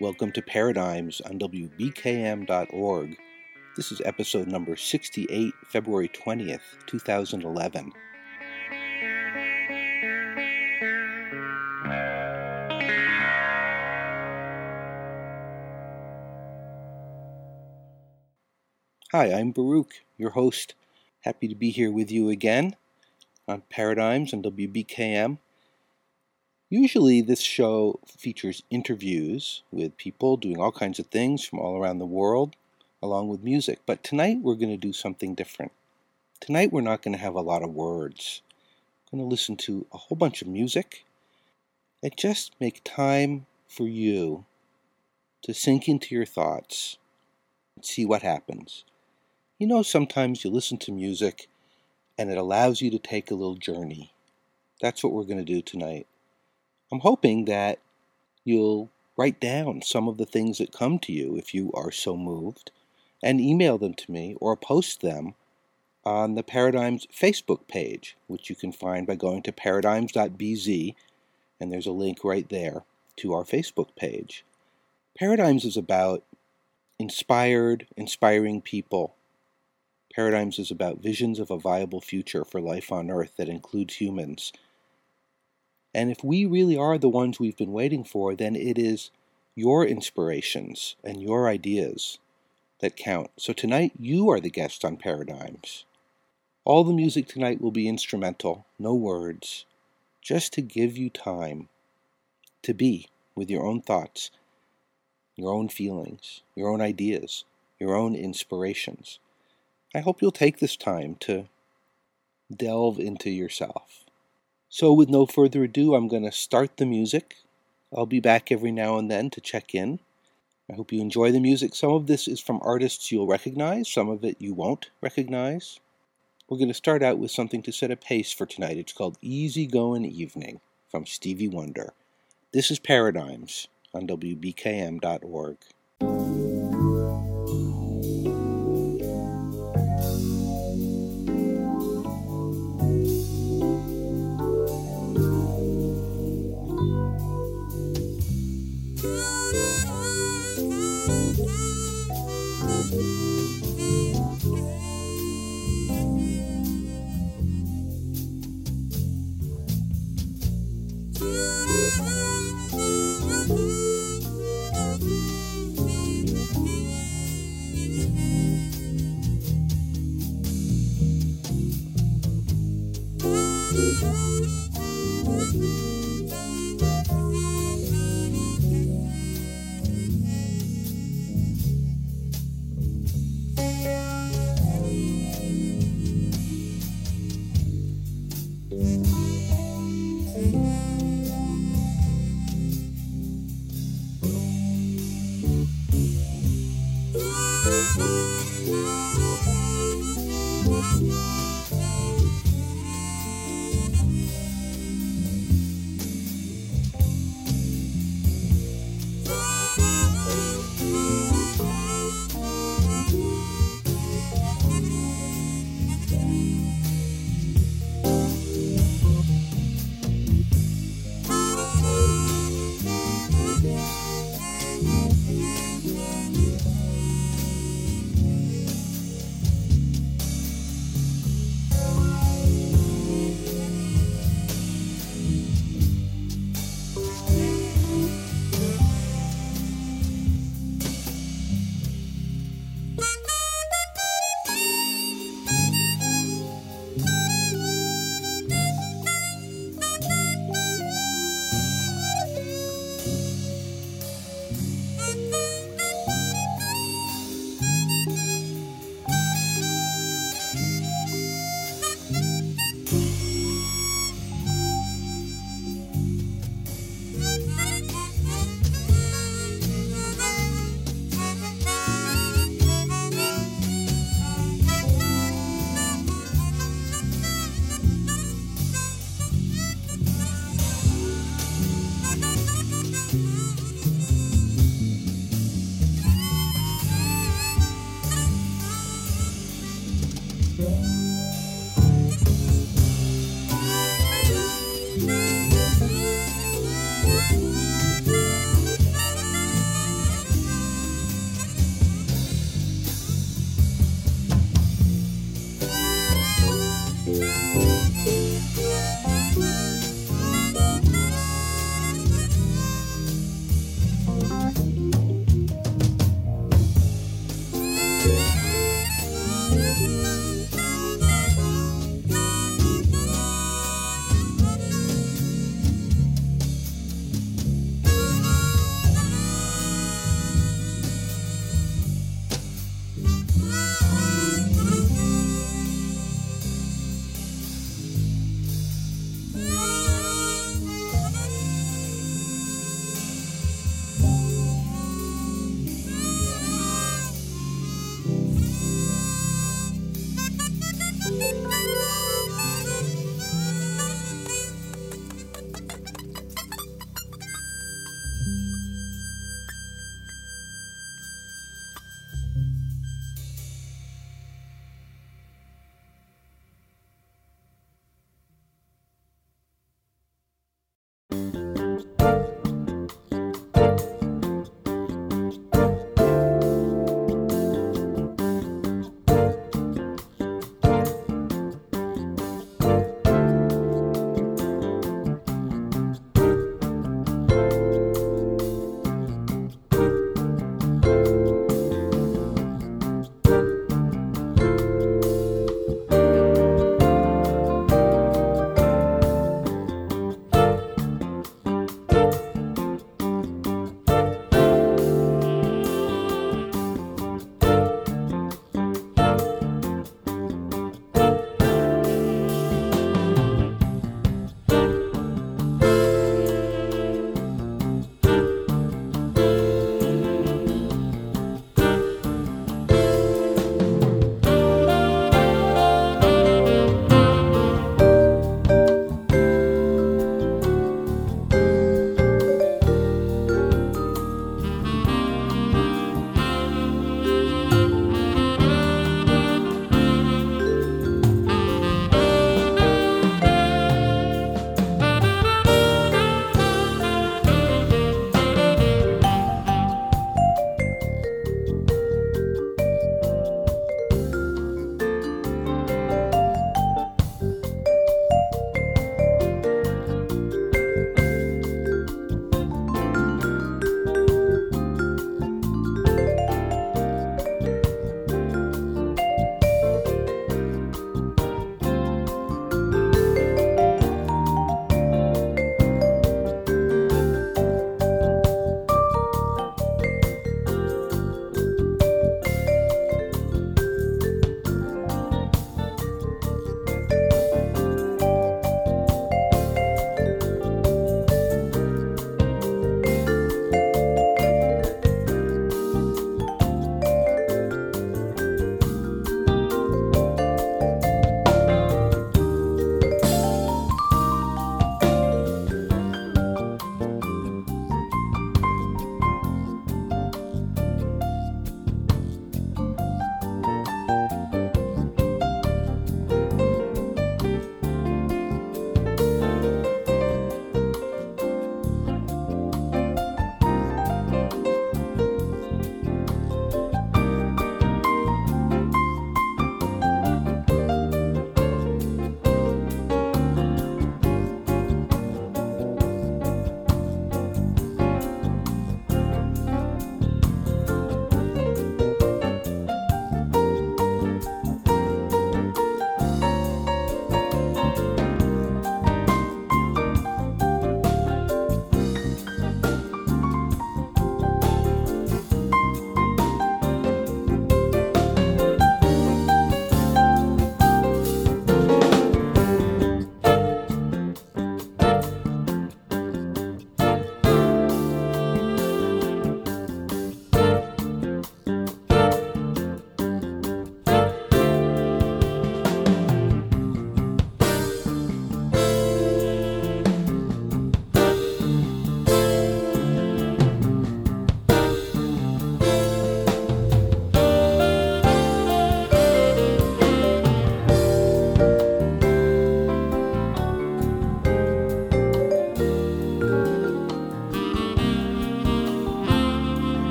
Welcome to Paradigms on WBKM.org. This is episode number 68, February 20th, 2011. Hi, I'm Baruch, your host. Happy to be here with you again on Paradigms on WBKM. Usually, this show features interviews with people doing all kinds of things from all around the world, along with music. But tonight, we're going to do something different. Tonight, we're not going to have a lot of words. We're going to listen to a whole bunch of music and just make time for you to sink into your thoughts and see what happens. You know, sometimes you listen to music and it allows you to take a little journey. That's what we're going to do tonight. I'm hoping that you'll write down some of the things that come to you if you are so moved and email them to me or post them on the Paradigms Facebook page, which you can find by going to paradigms.bz, and there's a link right there to our Facebook page. Paradigms is about inspired, inspiring people. Paradigms is about visions of a viable future for life on Earth that includes humans and if we really are the ones we've been waiting for, then it is your inspirations and your ideas that count. So tonight, you are the guest on Paradigms. All the music tonight will be instrumental, no words, just to give you time to be with your own thoughts, your own feelings, your own ideas, your own inspirations. I hope you'll take this time to delve into yourself. So, with no further ado, I'm going to start the music. I'll be back every now and then to check in. I hope you enjoy the music. Some of this is from artists you'll recognize, some of it you won't recognize. We're going to start out with something to set a pace for tonight. It's called Easy Goin' Evening from Stevie Wonder. This is Paradigms on WBKM.org.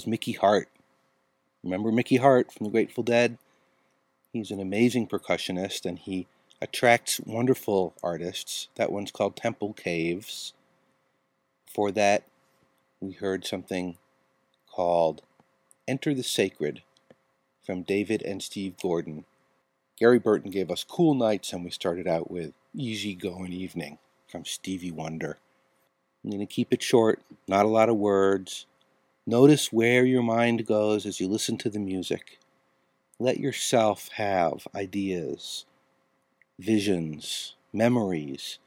was Mickey Hart. Remember Mickey Hart from the Grateful Dead? He's an amazing percussionist and he attracts wonderful artists. That one's called Temple Caves. For that, we heard something called Enter the Sacred from David and Steve Gordon. Gary Burton gave us Cool Nights, and we started out with Easy Going Evening from Stevie Wonder. I'm going to keep it short, not a lot of words. Notice where your mind goes as you listen to the music. Let yourself have ideas, visions, memories.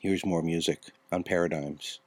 Here's more music on Paradigms.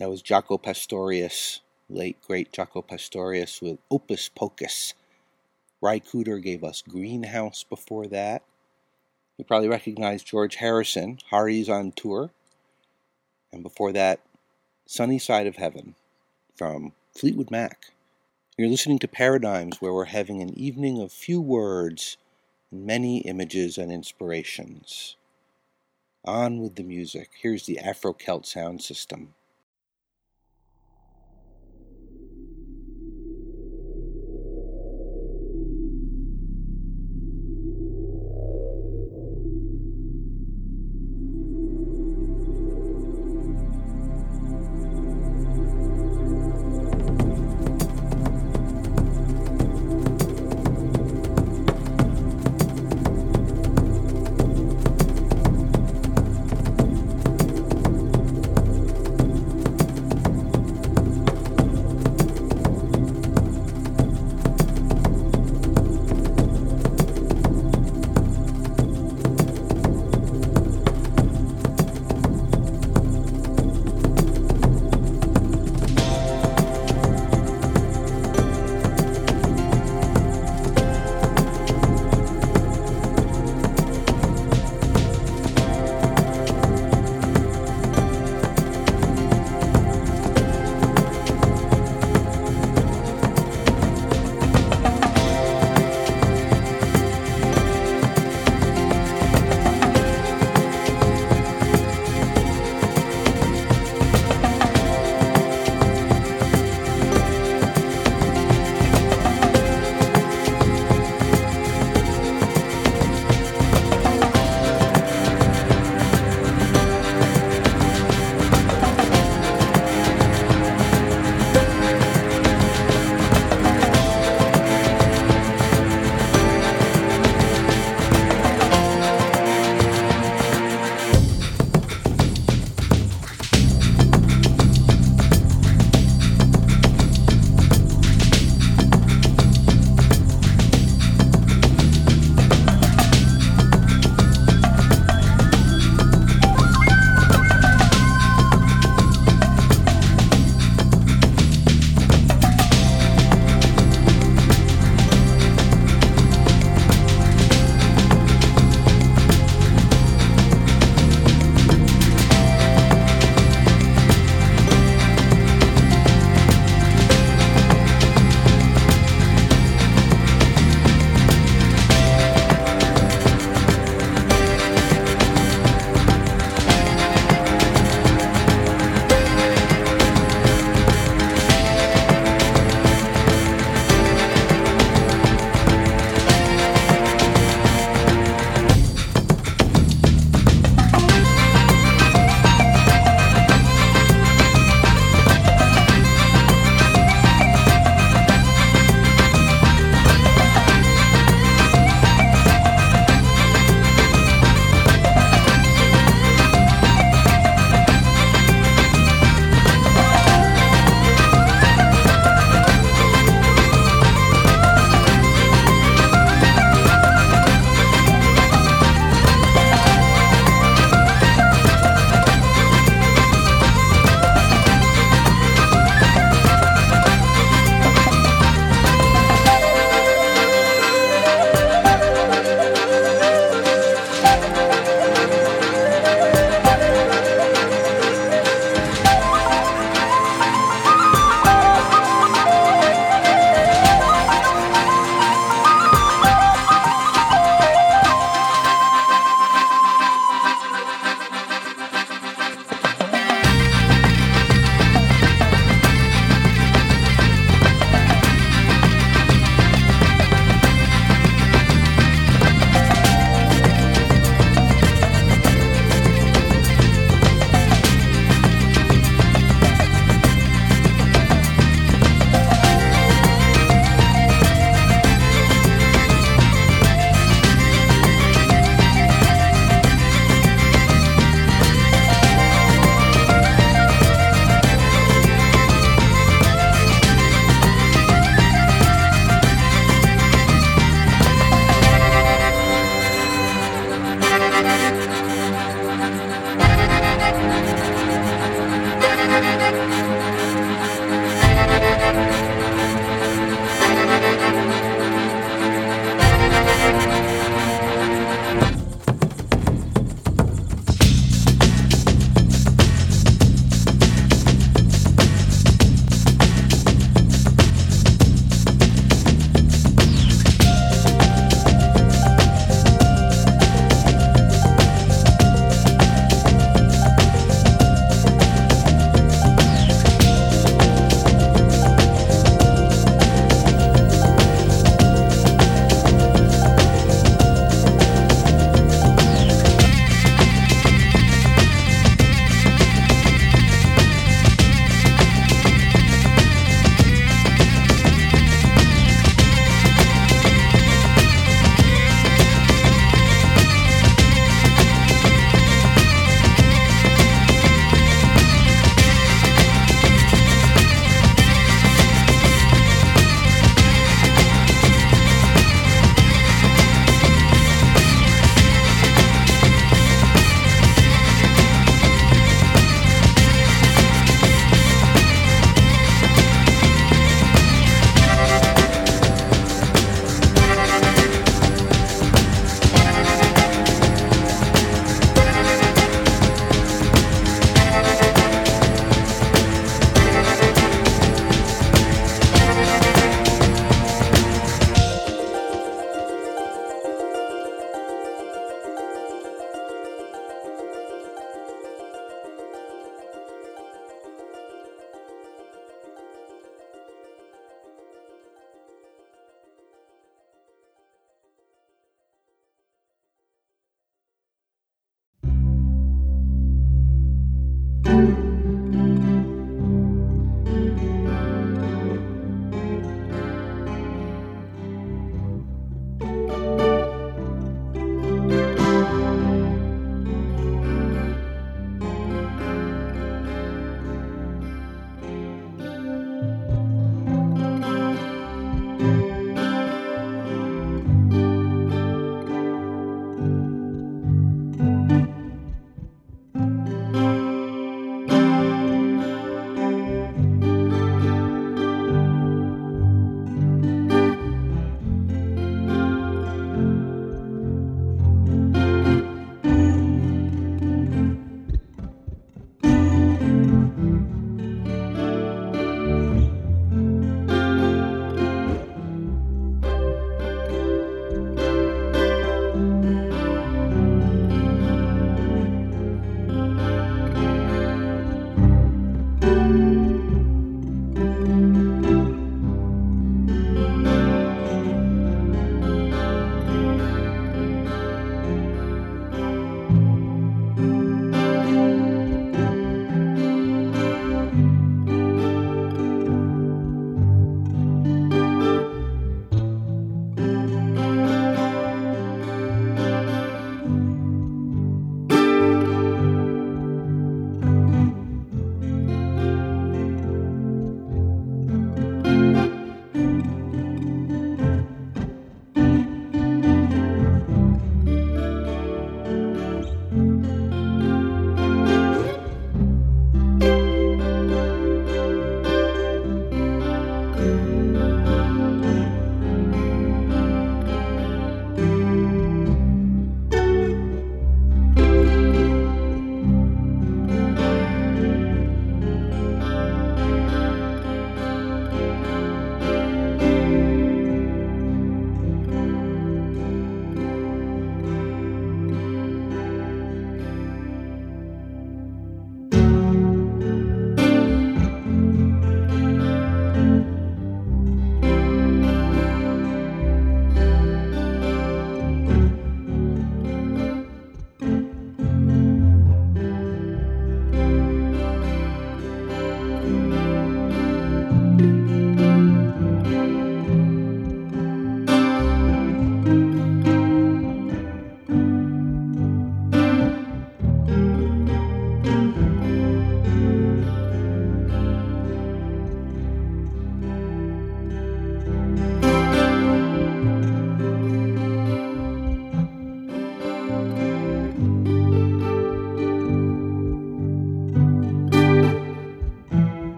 That was Jaco Pastorius late great Jaco Pastorius with Opus Pocus. Ry Cooder gave us Greenhouse before that. You probably recognize George Harrison, Hari's on Tour. And before that, Sunny Side of Heaven from Fleetwood Mac. You're listening to Paradigms, where we're having an evening of few words and many images and inspirations. On with the music. Here's the Afro Celt sound system.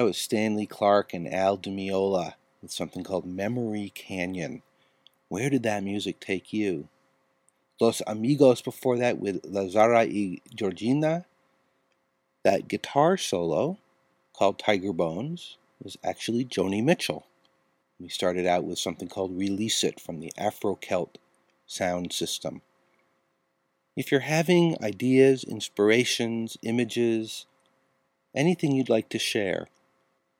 That was Stanley Clarke and Al Di Meola with something called Memory Canyon. Where did that music take you? Los Amigos before that with Lazara y Georgina. That guitar solo called Tiger Bones was actually Joni Mitchell. We started out with something called Release It from the Afro Celt sound system. If you're having ideas, inspirations, images, anything you'd like to share,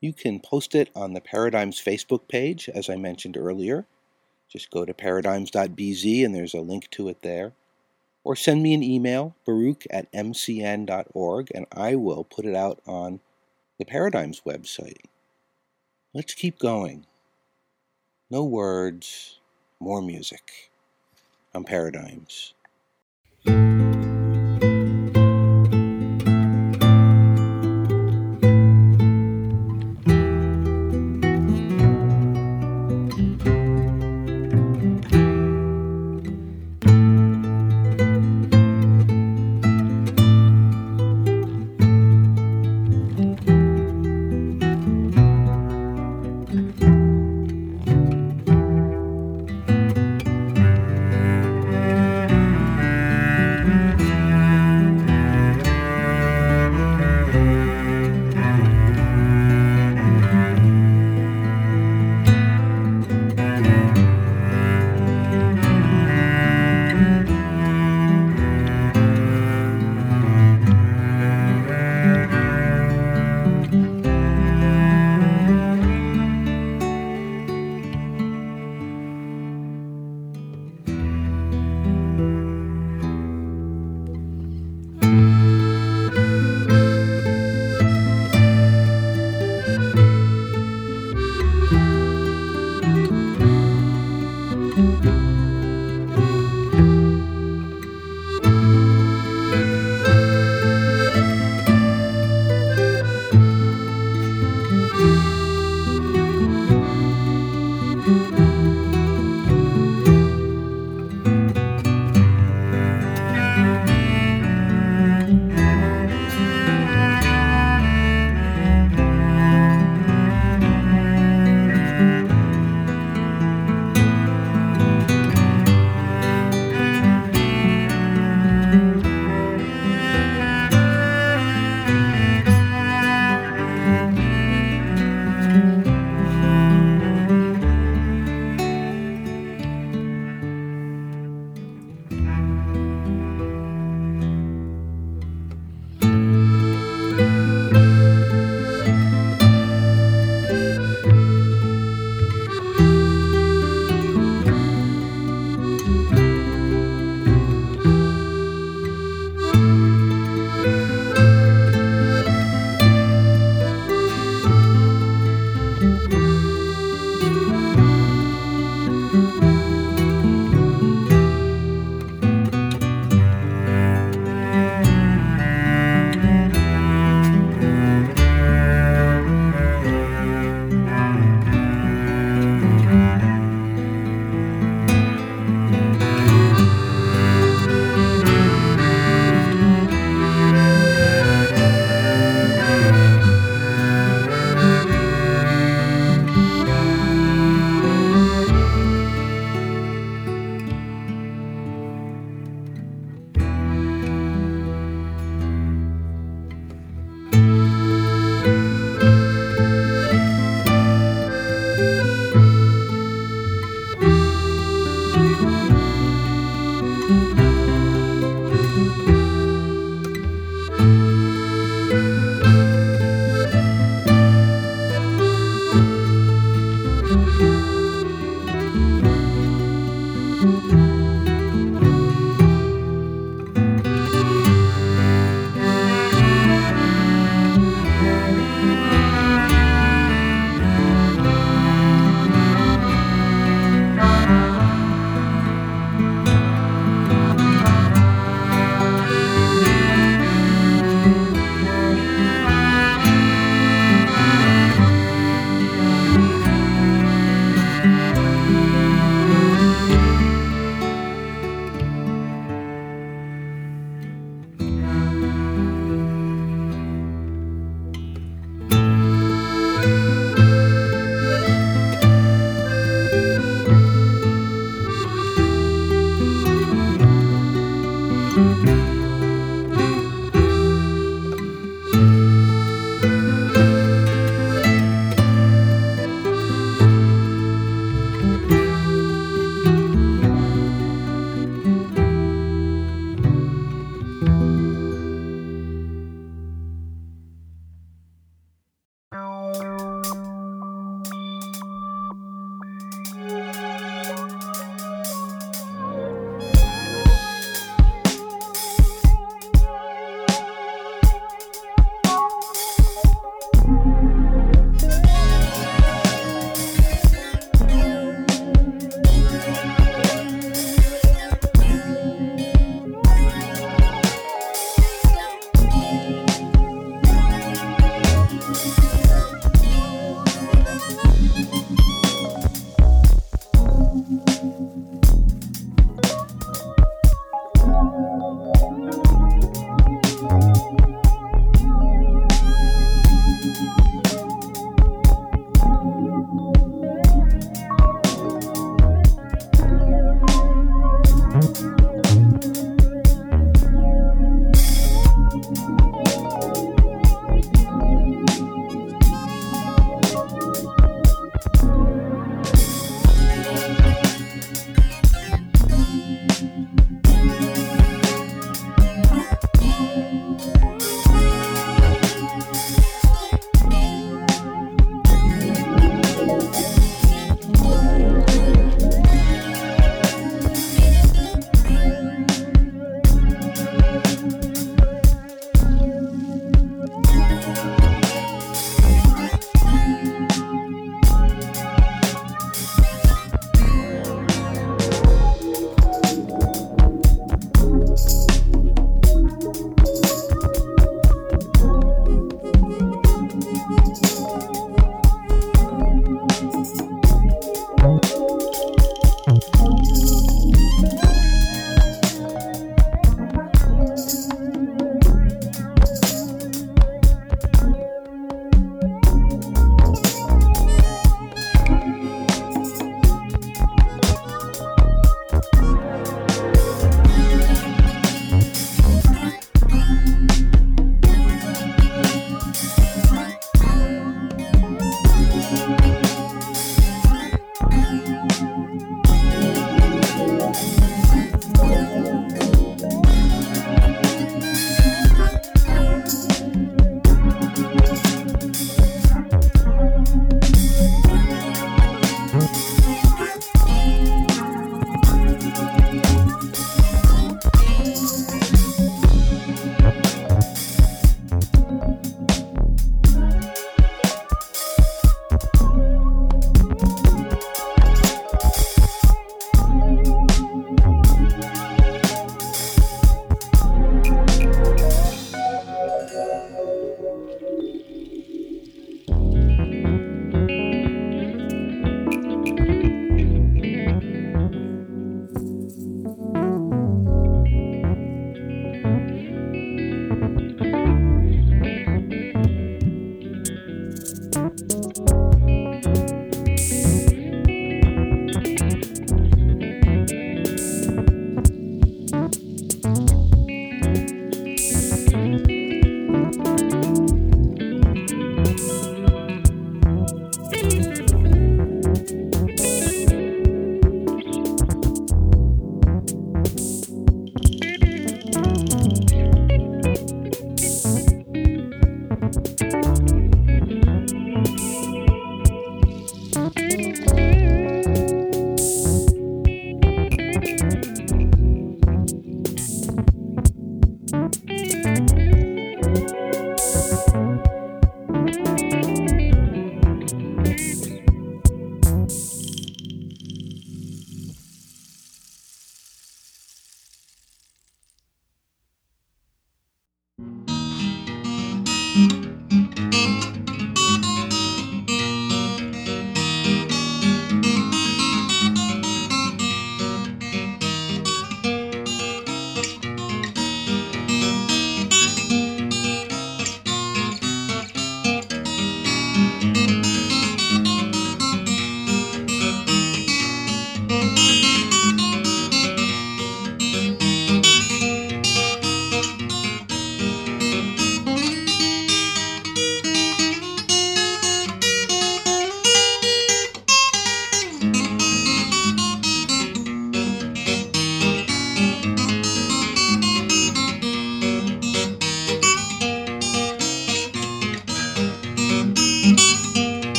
you can post it on the Paradigms Facebook page, as I mentioned earlier. Just go to paradigms.bz and there's a link to it there. Or send me an email, baruch at mcn.org, and I will put it out on the Paradigms website. Let's keep going. No words, more music. On Paradigms.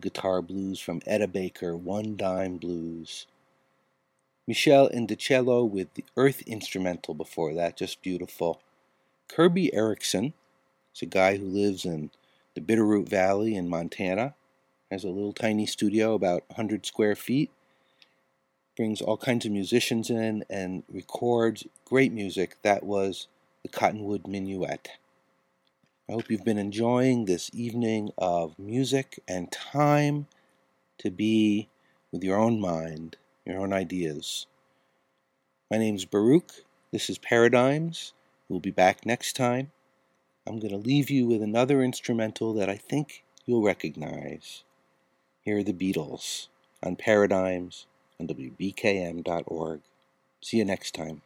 Guitar blues from Etta Baker, One Dime Blues. Meshell Ndegeocello with the Earth instrumental before that, just beautiful. Kirby Erickson is a guy who lives in the Bitterroot Valley in Montana, has a little tiny studio about 100 square feet, brings all kinds of musicians in and records great music. That was the Cottonwood Minuet. I hope you've been enjoying this evening of music and time to be with your own mind, your own ideas. My name's Baruch. This is Paradigms. We'll be back next time. I'm going to leave you with another instrumental that I think you'll recognize. Here are the Beatles on Paradigms on WBKM.org. See you next time.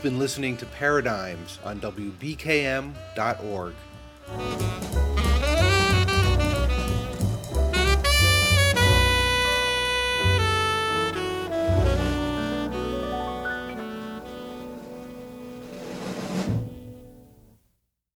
You've been listening to Paradigms on WBKM.org.